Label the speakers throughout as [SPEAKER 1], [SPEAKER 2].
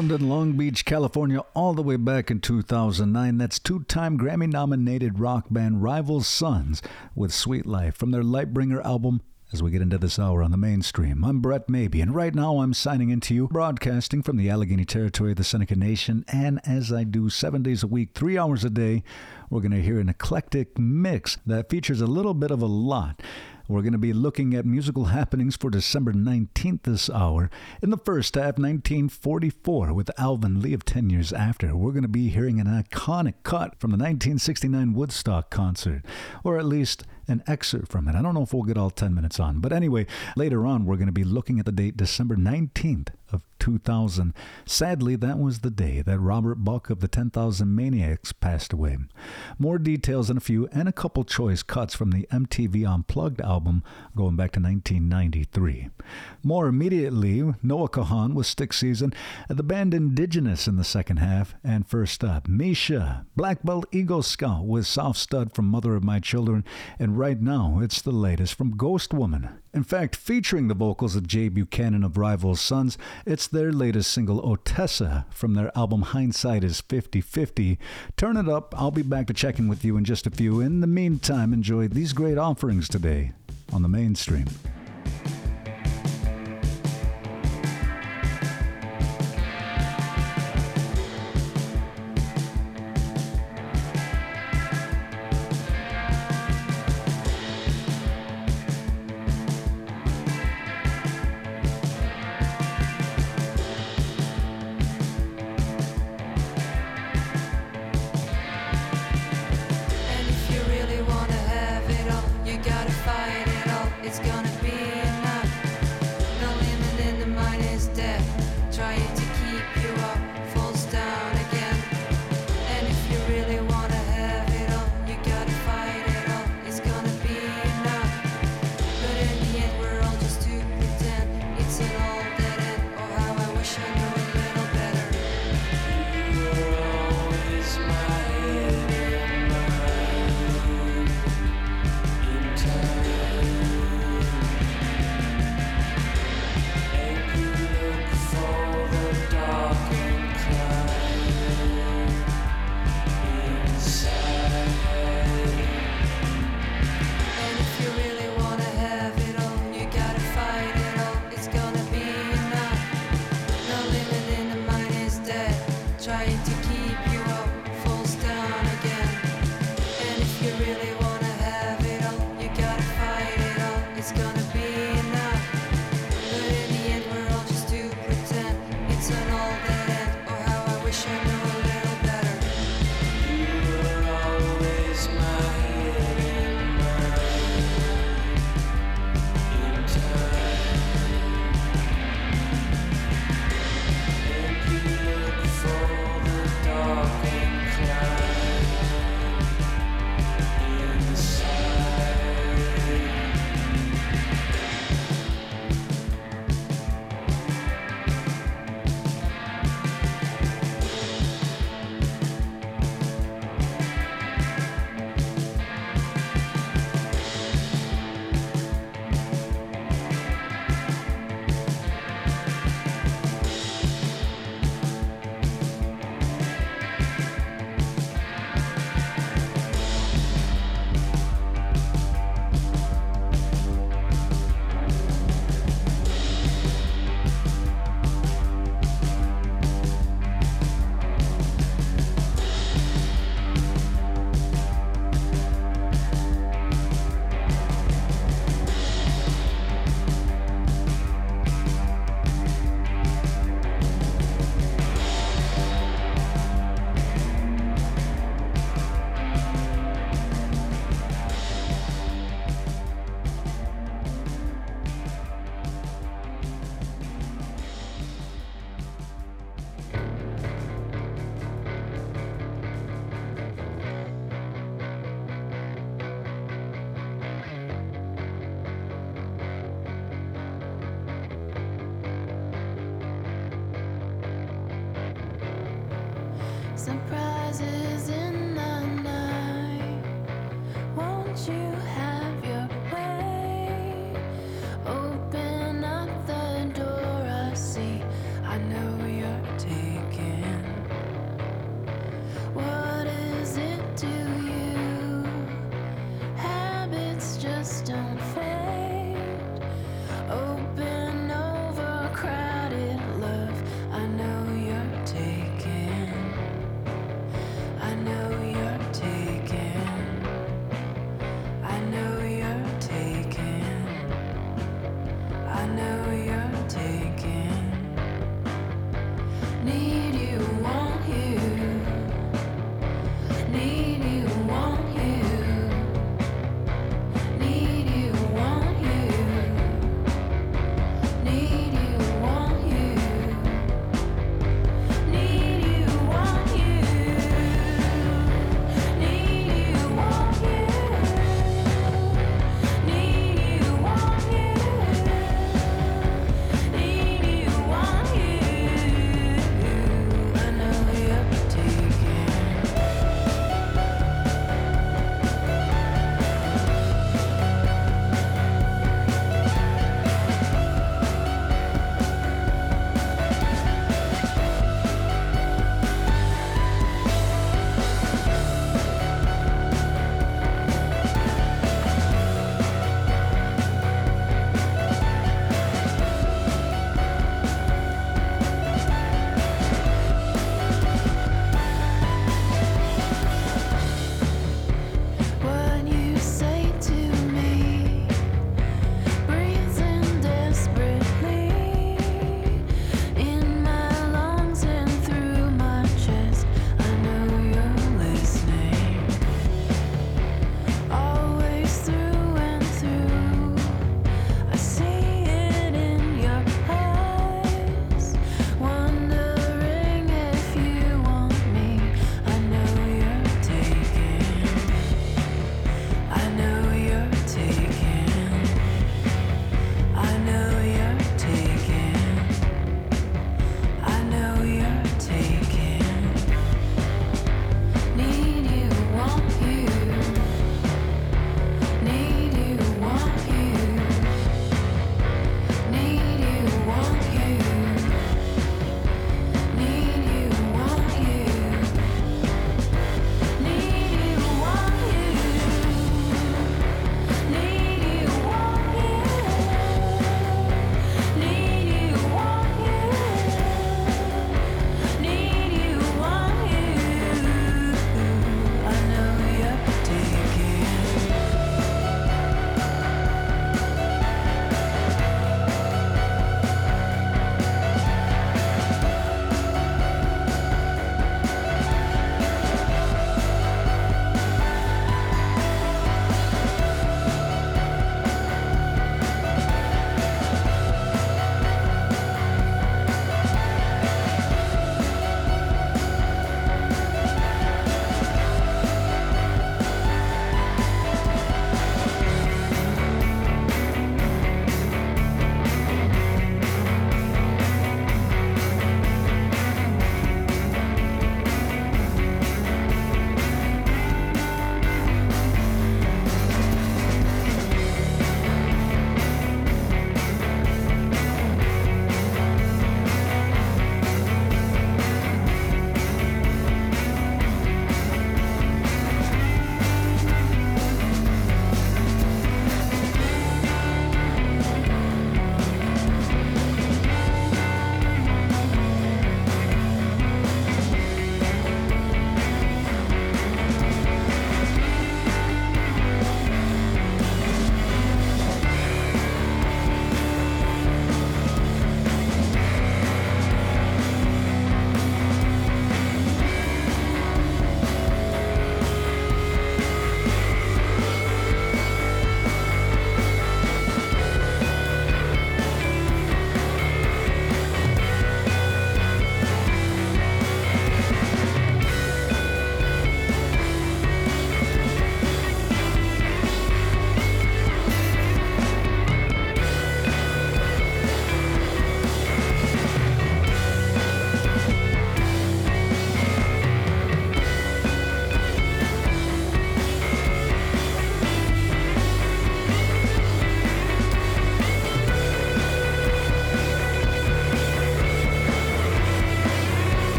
[SPEAKER 1] Formed in Long Beach, California, all the way back in 2009, that's two time Grammy nominated rock band Rival Sons with Sweet Life from their Lightbringer album. As we get into this hour on the mainstream, I'm Brett Maybe, and right now I'm signing into you, broadcasting from the Allegheny territory of the Seneca Nation. And as I do seven days a week, three hours a day, we're going to hear an eclectic mix that features a little bit of a lot. We're going to be looking at musical happenings for December 19th this hour. In the first half, 1944, with Alvin Lee of 10 Years After, we're going to be hearing an iconic cut from the 1969 Woodstock concert, or at least an excerpt from it. I don't know if we'll get all 10 minutes on, but anyway, later on, we're going to be looking at the date December 19th of 2000. Sadly, that was the day that Robert Buck of the 10,000 Maniacs passed away. More details in a few, and a couple choice cuts from the MTV Unplugged album going back to 1993. More immediately, Noah Kahan with Stick Season, the band Indigenous in the second half, and first up, Misha, Black Belt Eagle Scout with Soft Stud from Mother of My Children, and right now it's the latest from Ghost Woman. In fact, featuring the vocals of Jay Buchanan of Rival Sons, it's their latest single, Ottessa, from their album Hindsight is 50 50. Turn it up. I'll be back to check in with you in just a few. In the meantime, enjoy these great offerings today on the mainstream.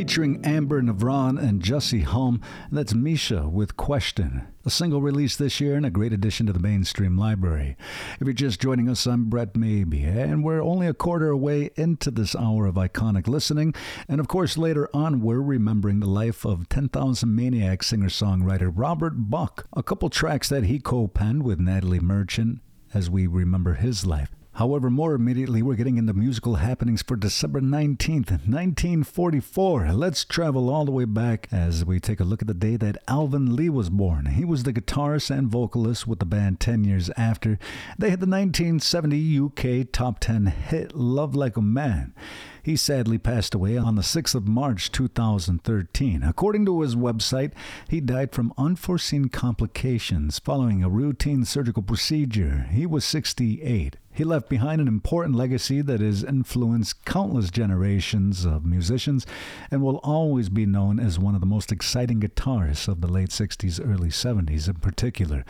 [SPEAKER 1] Featuring Amber Navran and Jussi Halme, that's Misha with Question. A single released this year and a great addition to the mainstream library. If you're just joining us, I'm Brett Maybe, and we're only a quarter away into this hour of iconic listening. And of course, later on, we're remembering the life of 10,000 Maniac singer songwriter Robert Buck. A couple tracks that he co penned with Natalie Merchant as we remember his life. However, more immediately, we're getting into musical happenings for December 19th, 1944. Let's travel all the way back as we take a look at the day that Alvin Lee was born. He was the guitarist and vocalist with the band 10 years after. They had the 1970 UK top 10 hit Love Like a Man. He sadly passed away on the 6th of March 2013. According to his website, he died from unforeseen complications following a routine surgical procedure. He was 68. He left behind an important legacy that has influenced countless generations of musicians and will always be known as one of the most exciting guitarists of the late 60s, early 70s in particular.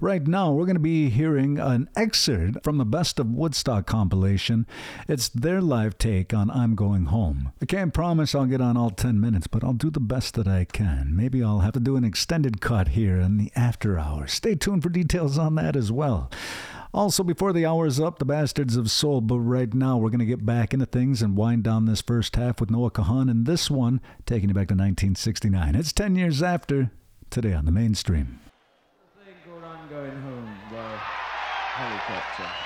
[SPEAKER 1] Right now, we're going to be hearing an excerpt from the Best of Woodstock compilation. It's their live take on I'm Going Home. I can't promise I'll get on all 10 minutes, but I'll do the best that I can. Maybe I'll have to do an extended cut here in the after hours. Stay tuned for details on that as well. Also, before the hour is up, the Bastards of Soul. But right now, we're going to get back into things and wind down this first half with Noah Kahan and this one taking you back to 1969. It's 10 years after today on the mainstream.
[SPEAKER 2] Going Home Helicopter.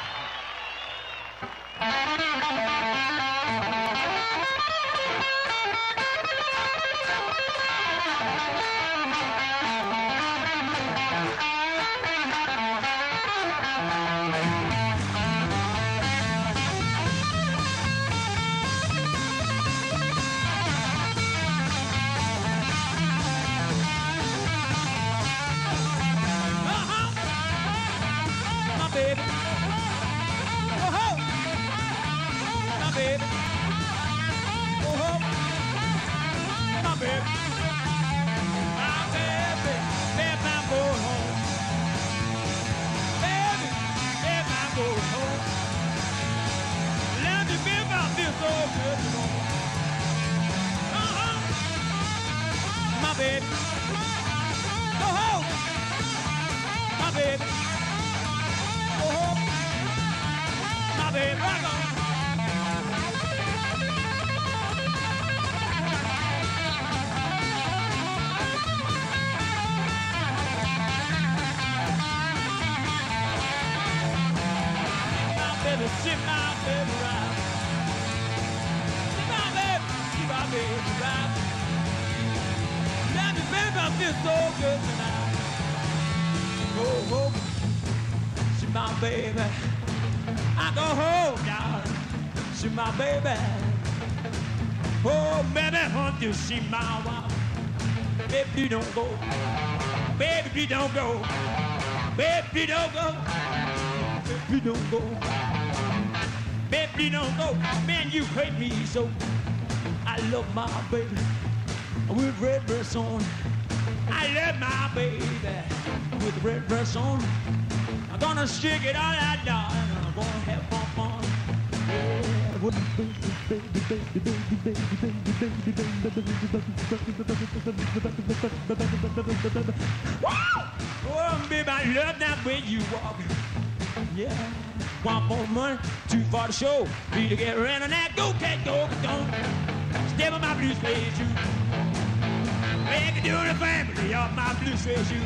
[SPEAKER 3] Feel so good tonight. Oh, oh my baby. I go oh, home, darling. She my baby. Oh, baby, hunt you, she my wife. Baby, you don't go. Baby, you don't go. Baby, you don't go. Baby, don't go. Baby, don't go. Man, you hate me so. I love my baby with red dress on. I love my baby with the red dress on. I'm gonna shake it all out, darling. I'm gonna have fun, fun. Oh, baby, I love that way you walk. Yeah. One for the money, two for the show. Need to get around on that. Go, cat, go, go. Step on my blue suede shoe. Do the family of my blue suede shoe.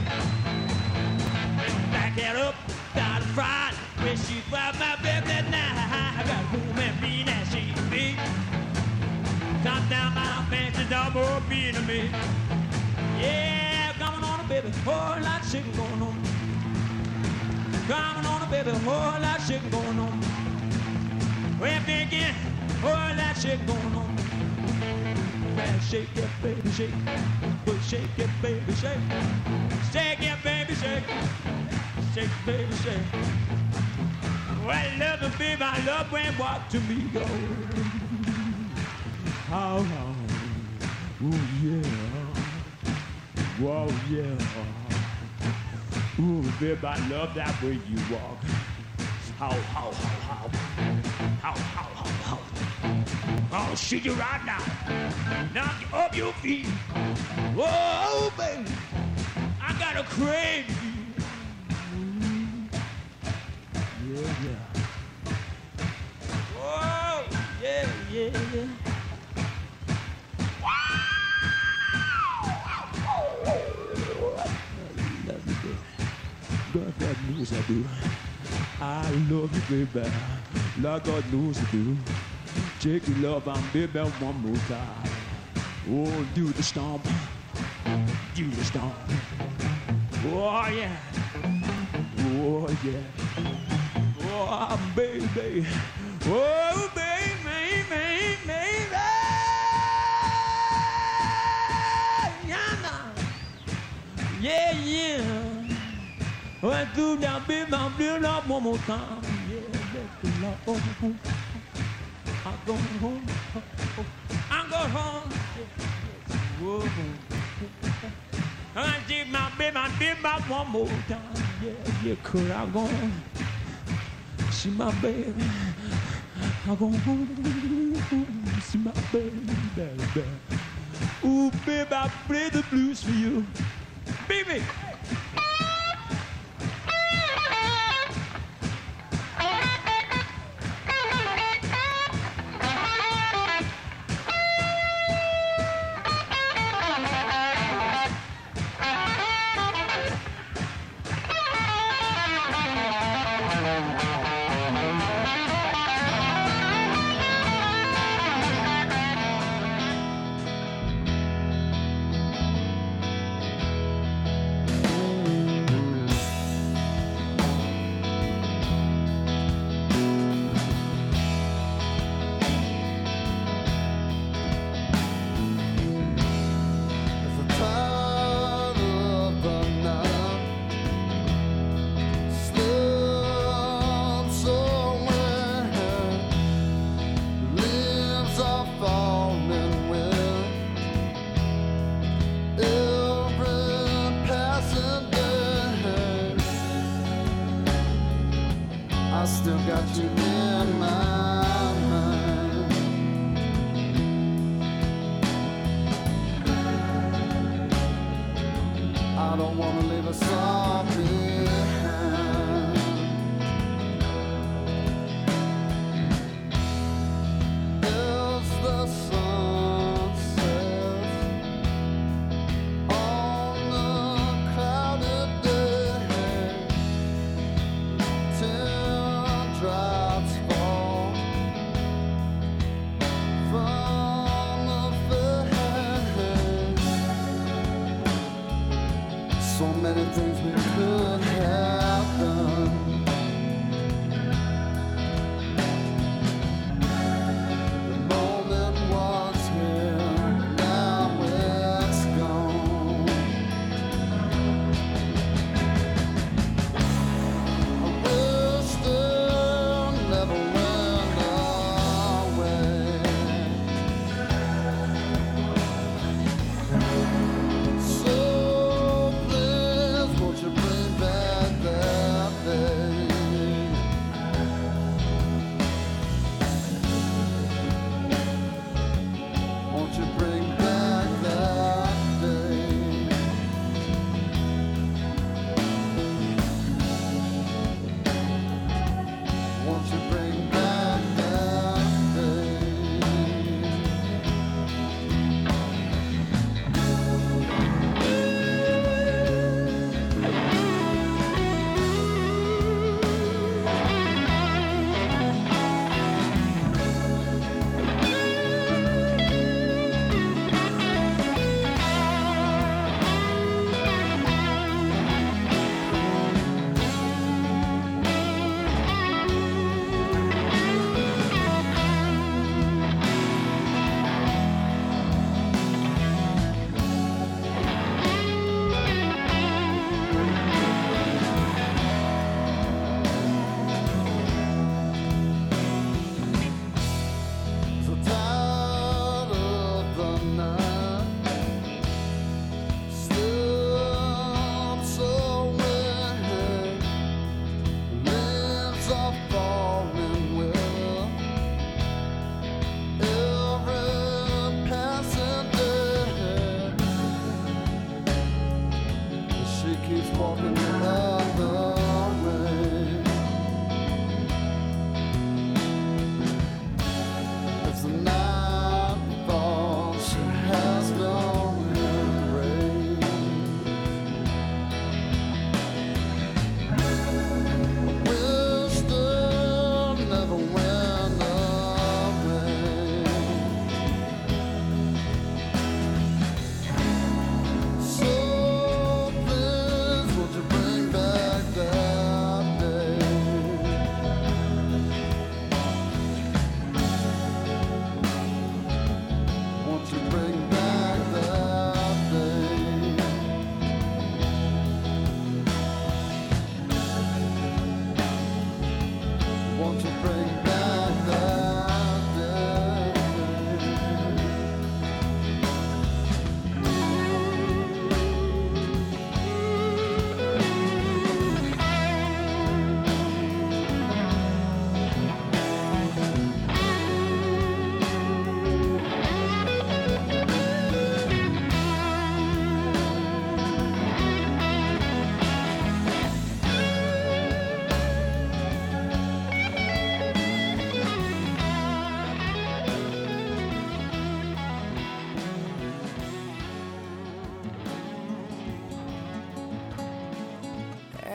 [SPEAKER 3] Back it up, down front. When she found my baby that night, I got home and be that she be. Top down my fancy double oh, being to me. Yeah, coming on, baby. Whole lot of shit going on. Coming on, baby. Whole lot of shit going on. Well, thinking, whole lot of shit going on. Man, shake it, baby, shake. But shake it, baby, shake. Shake it, baby, shake. Shake, baby, shake. Well, love it, baby. I love when walk to me go. How, how. Ooh, yeah. Whoa, yeah. Ooh, babe, I love that way you walk. How, how, how, how. How, how, how, how. I'll shoot you right now. Knock you off your feet. Whoa, baby. I got a you. Yeah, yeah. Whoa, yeah, yeah, yeah. God, God knows I do. I love you, baby. Like God knows I do. Take your love and baby one more time. Oh, do the stomp. Do the stomp. Oh, yeah. Oh, yeah. Oh, baby. Oh, baby, baby, baby. Yeah. Yeah. Went through that man, build up one more time. Yeah, let the love. I'm going home. I'm going home. Whoa. I did my baby, I did my one more time. Yeah, yeah, could I go? See my baby. I go home. See my baby, baby. Ooh, baby, I play the blues for you. Baby.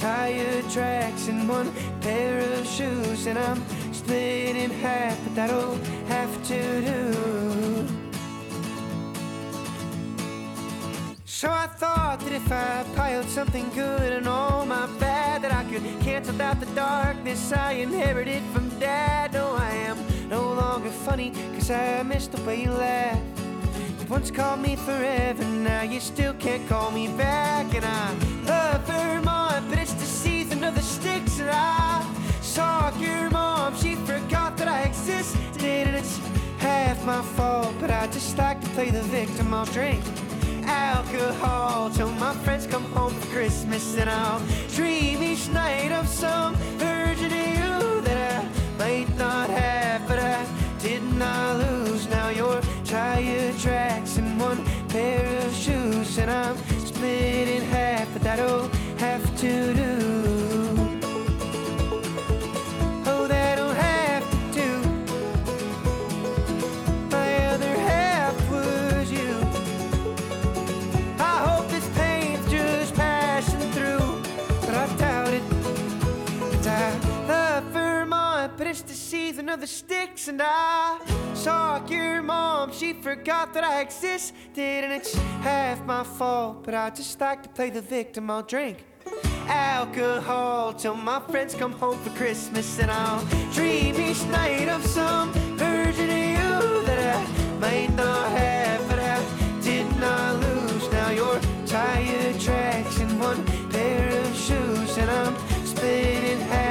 [SPEAKER 4] tire tracks and one pair of shoes, and I'm split in half, but that'll have to do. So I thought that if I piled something good and all my bad, that I could cancel out the darkness I inherited from dad. No, I am no longer funny, cause I missed the way you laughed. Once called me forever, now you still can't call me back. And I love her Vermont, but it's the season of the sticks, and I saw your mom, she forgot that I existed, and it's half my fault, but I just like to play the victim. I'll drink alcohol till my friends come home for Christmas, and I'll dream each night of some of you that I might not have, but I did not I lose. Now your tire tracks in one pair of shoes, and I'm split in half, but that'll have to do. And I saw your mom. She forgot that I existed, and it's half my fault, but I just like to play the victim. I'll drink alcohol till my friends come home for Christmas, and I'll dream each night of some version of you that I might not have, but I did not lose. Now your tire tracks in one pair of shoes, and I'm split in half.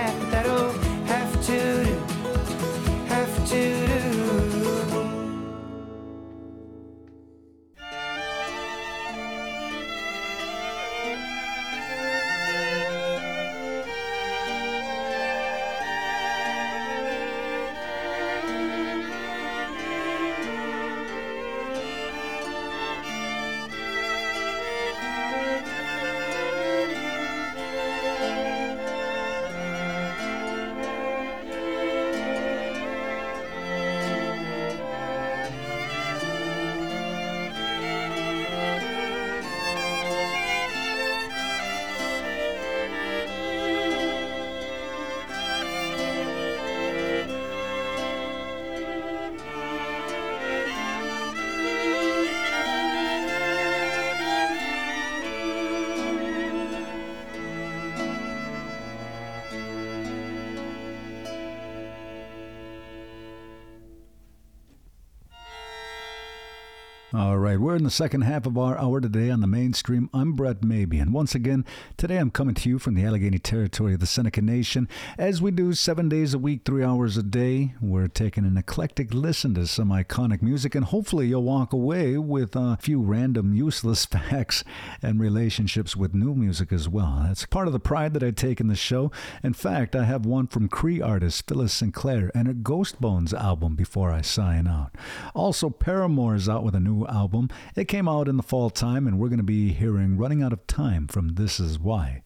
[SPEAKER 1] All right, we're in the second half of our hour today on the mainstream. I'm Brett Maracle, and once again, today I'm coming to you from the Allegheny territory of the Seneca Nation. As we do seven days a week, three hours a day, we're taking an eclectic listen to some iconic music, and hopefully you'll walk away with a few random useless facts and relationships with new music as well. That's part of the pride that I take in the show. In fact, I have one from Cree artist Phyllis Sinclair and her Ghost Bones album before I sign out. Also, Paramore is out with a new album. It came out in the fall time, and we're going to be hearing Running Out of Time from This Is Why.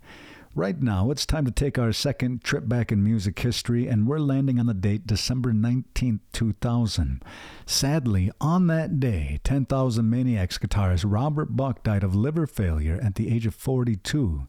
[SPEAKER 1] Right now, it's time to take our second trip back in music history, and we're landing on the date December 19th, 2000. Sadly, on that day, 10,000 Maniacs guitarist Robert Buck died of liver failure at the age of 42.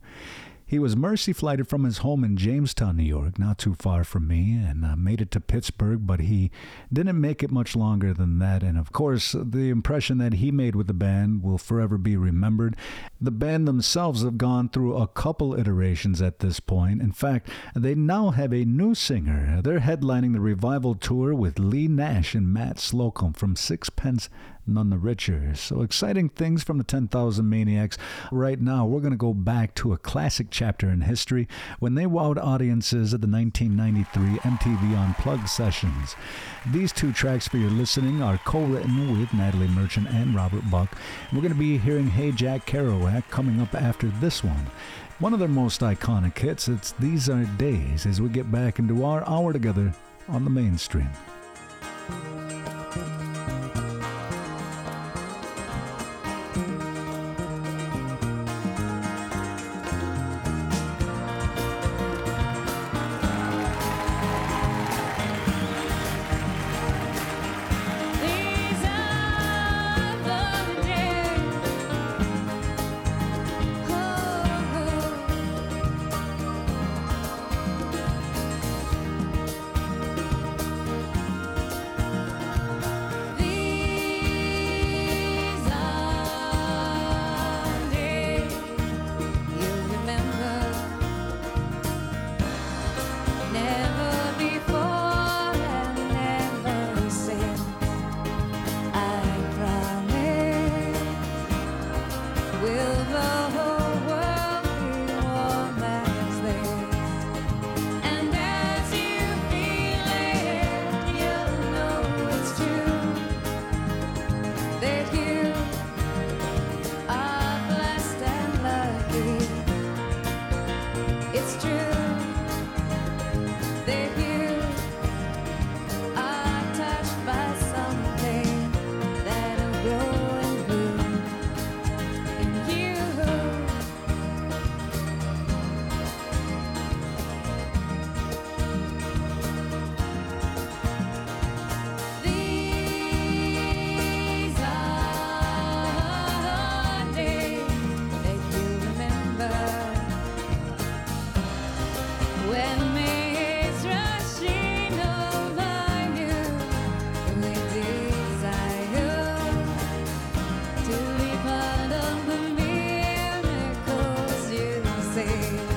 [SPEAKER 1] He was mercy flighted from his home in Jamestown, New York, not too far from me, and uh, made it to Pittsburgh, but he didn't make it much longer than that. And of course, the impression that he made with the band will forever be remembered. The band themselves have gone through a couple iterations at this point. In fact, they now have a new singer. They're headlining the revival tour with Leigh Nash and Matt Slocum from Sixpence None the Richer. So exciting things from the 10,000 Maniacs. Right now, we're going to go back to a classic chapter in history when they wowed audiences at the 1993 MTV Unplugged sessions. These two tracks for your listening are co-written with Natalie Merchant and Robert Buck. We're going to be hearing Hey Jack Kerouac coming up after this one. One of their most iconic hits, it's These Are Days, as we get back into our hour together on the mainstream. me.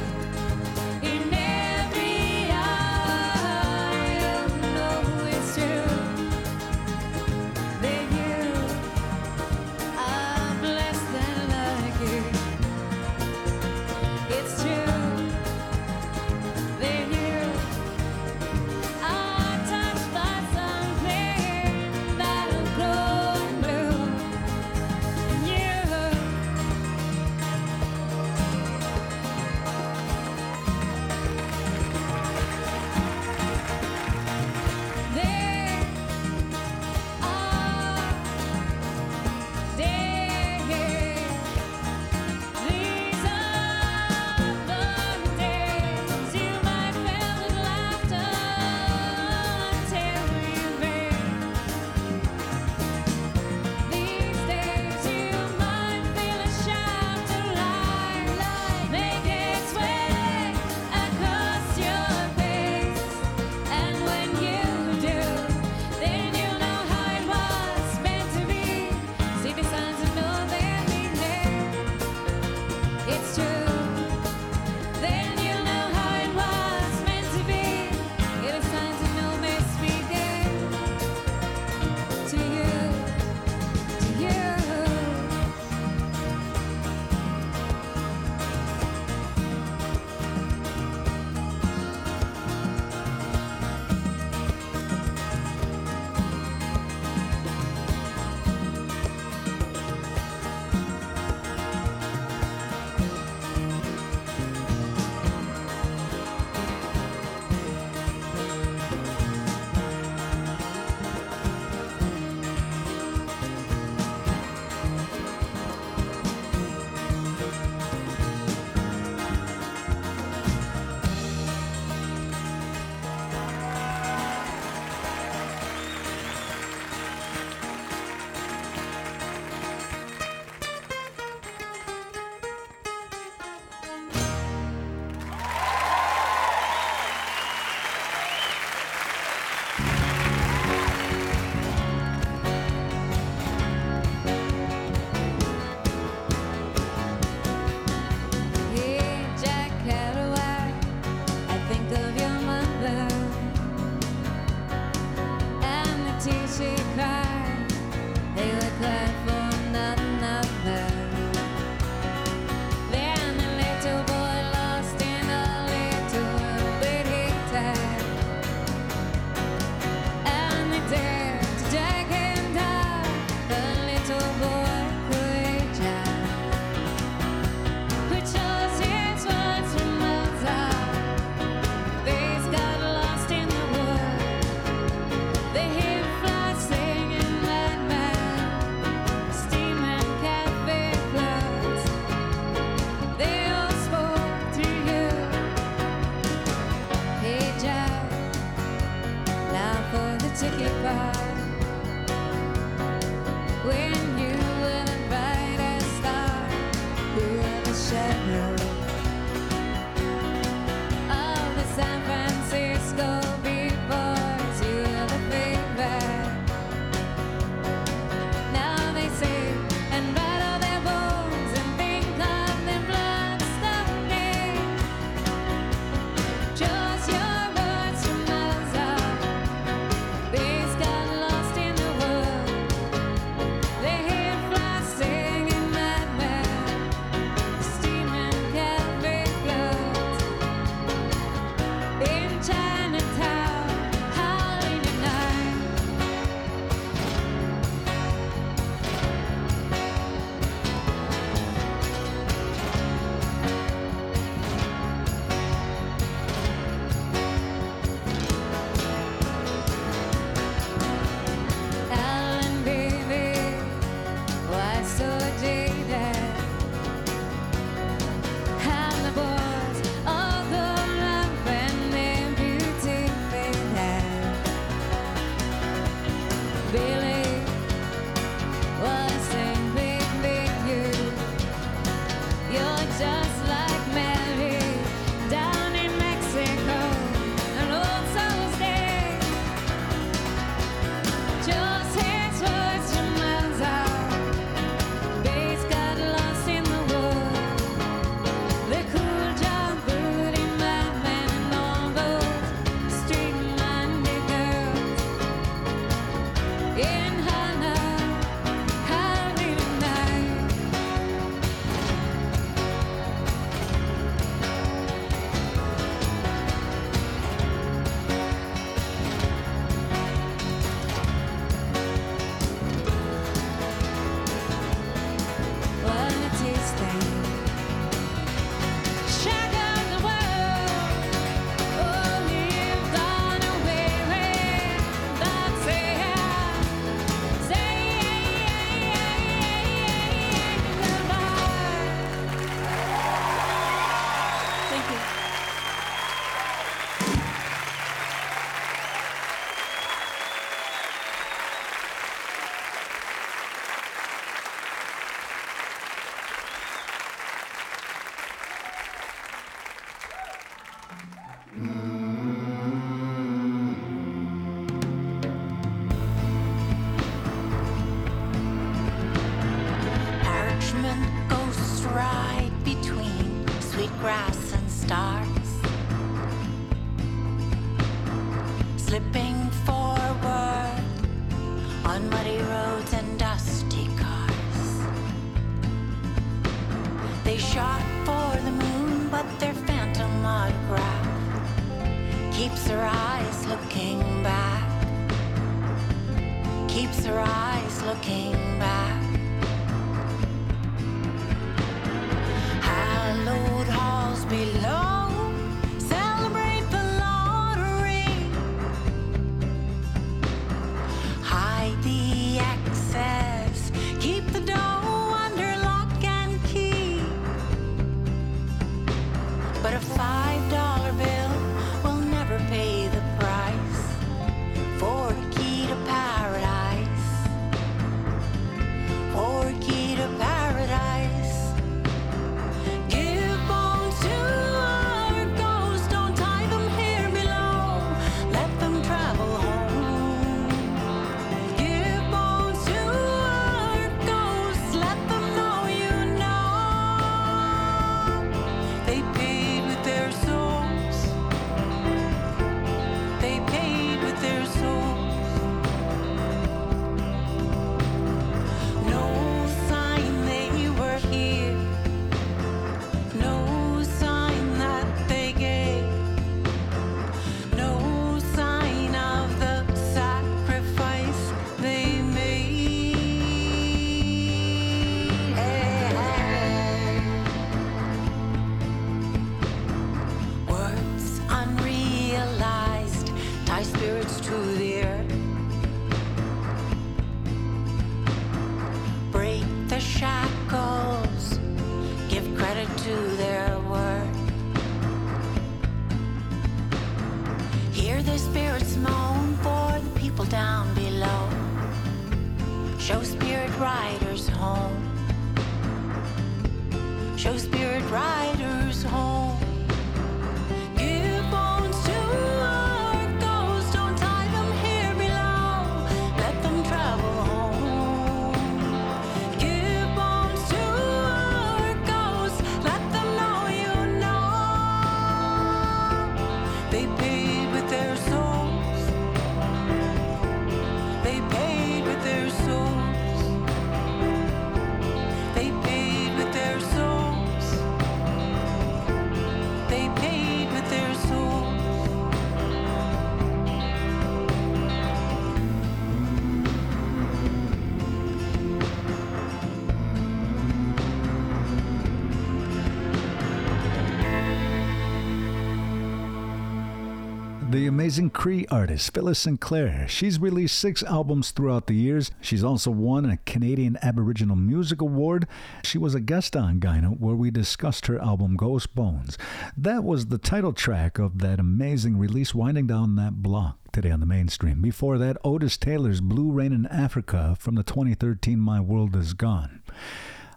[SPEAKER 1] Amazing Cree artist Phyllis Sinclair. She's released six albums throughout the years. She's also won a Canadian Aboriginal Music Award. She was a guest on Gyno where we discussed her album Ghost Bones. That was the title track of that amazing release, Winding Down That Block. Today on the mainstream. Before that, Otis Taylor's Blue Rain in Africa from the 2013 My World Is Gone.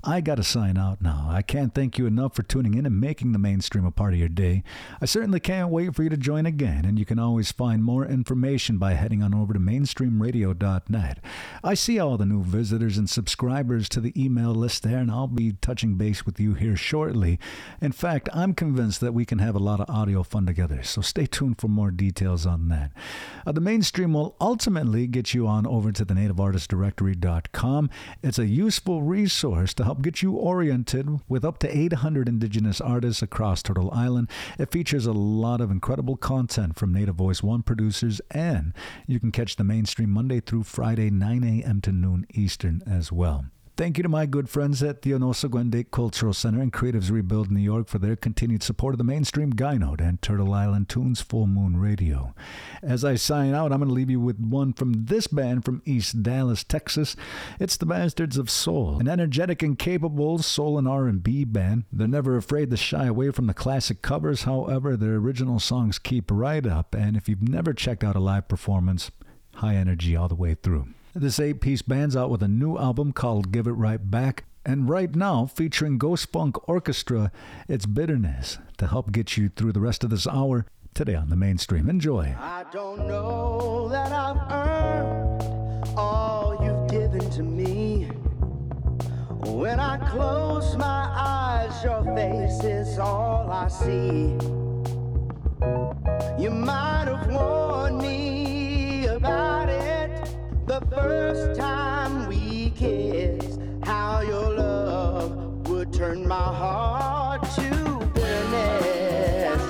[SPEAKER 1] I got to sign out now. I can't thank you enough for tuning in and making the mainstream a part of your day. I certainly can't wait for you to join again, and you can always find more information by heading on over to mainstreamradio.net. I see all the new visitors and subscribers to the email list there, and I'll be touching base with you here shortly. In fact, I'm convinced that we can have a lot of audio fun together, so stay tuned for more details on that. Uh, the mainstream will ultimately get you on over to the nativeartistdirectory.com. It's a useful resource to help get you oriented with up to 800 indigenous artists across Turtle Island. It features a lot of incredible content from Native Voice One producers, and you can catch the mainstream Monday through Friday, 9 a.m. to noon Eastern as well. Thank you to my good friends at the Onosagwende Cultural Center and Creatives Rebuild New York for their continued support of the mainstream Guy Note and Turtle Island Tunes Full Moon Radio. As I sign out, I'm going to leave you with one from this band from East Dallas, Texas. It's the Bastards of Soul, an energetic and capable soul and R&B band. They're never afraid to shy away from the classic covers. However, their original songs keep right up, and if you've never checked out a live performance, high energy all the way through. This eight piece band's out with a new album called Give It Right Back, and right now featuring Ghost Funk Orchestra, it's Bitterness to help get you through the rest of this hour today on the mainstream. Enjoy.
[SPEAKER 5] I don't know that I've earned all you've given to me. When I close my eyes,
[SPEAKER 6] your face is all I see. You might have won. first time we kissed, how your love would turn my heart to bitterness.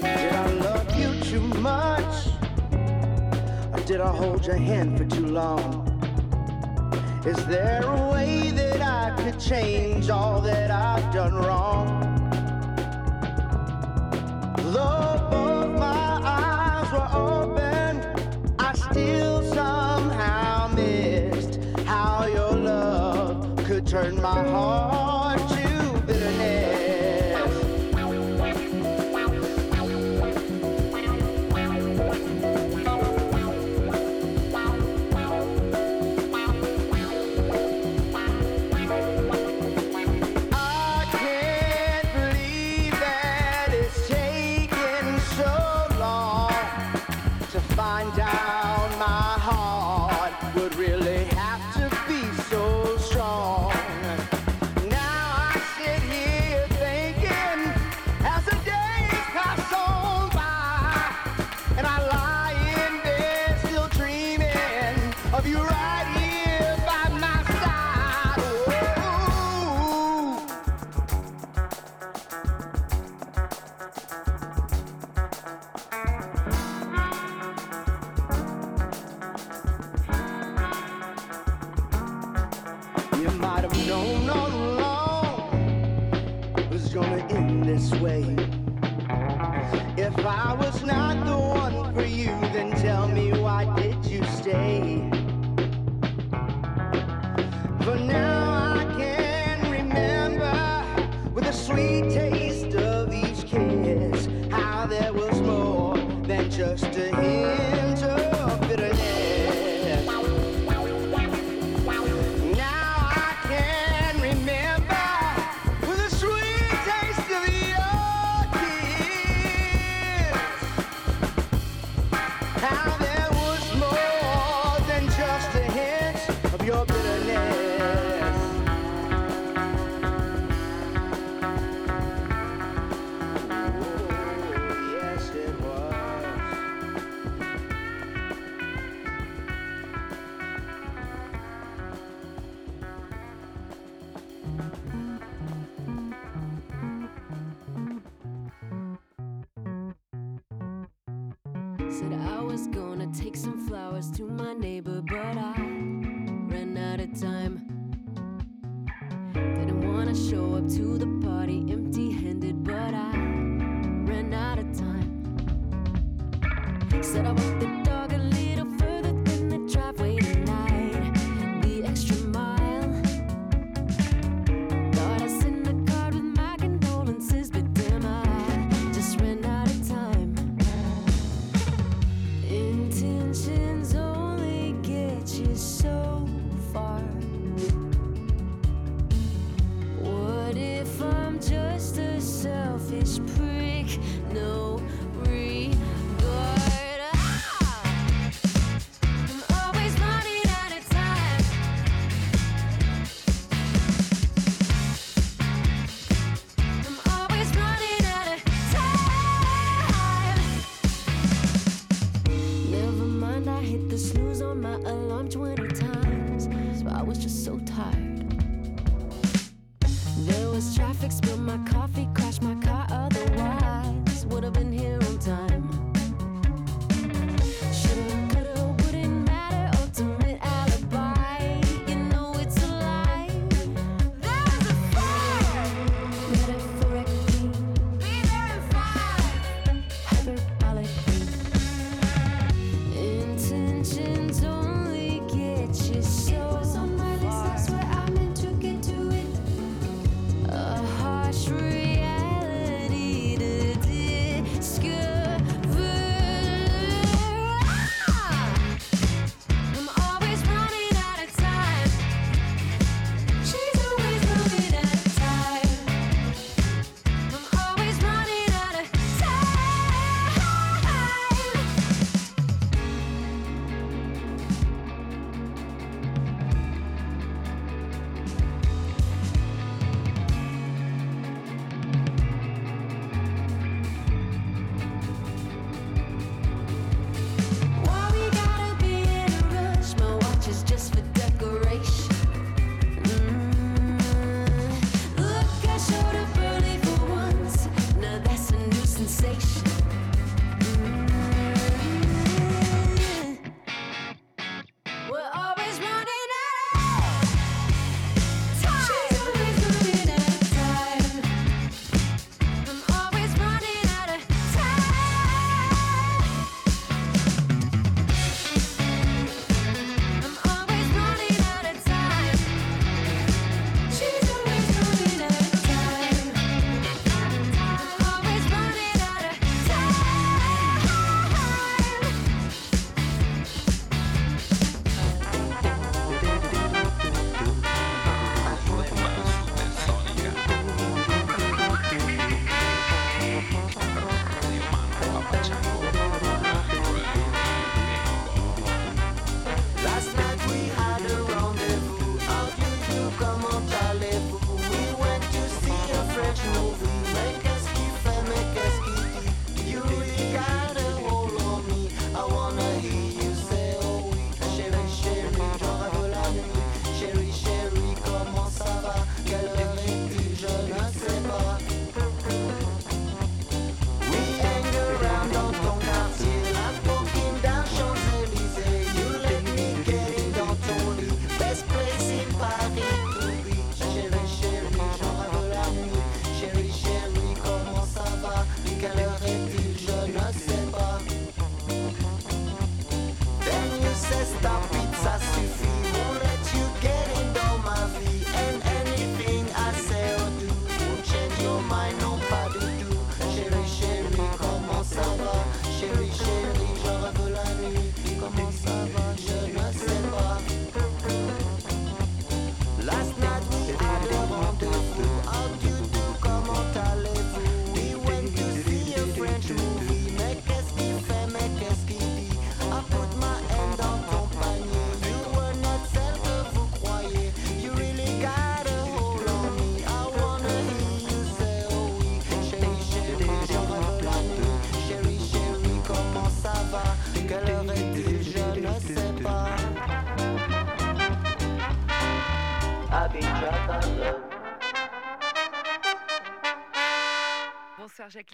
[SPEAKER 6] Did I love you too much? Or did I hold your hand for too long? Is there a way that I could change all that I've done wrong? Though both my eyes were open, I still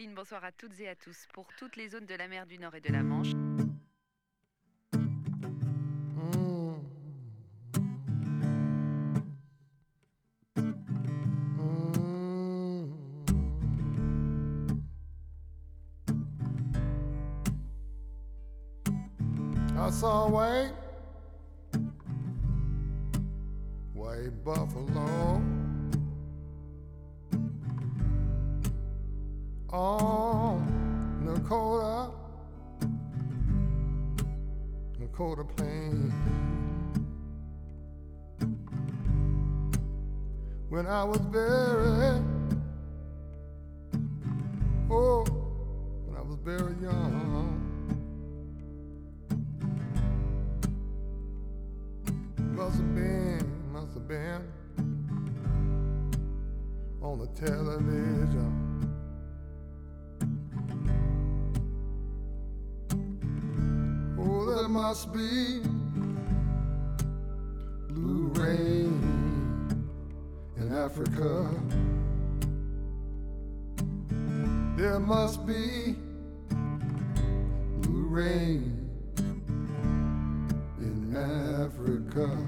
[SPEAKER 7] Bonsoir à toutes et à tous. Pour toutes les zones de la mer du Nord et de la Manche,
[SPEAKER 5] I was very, oh, when I was very young. Must have been, must have been on the television. Oh, there must be Africa. There must be blue rain in Africa.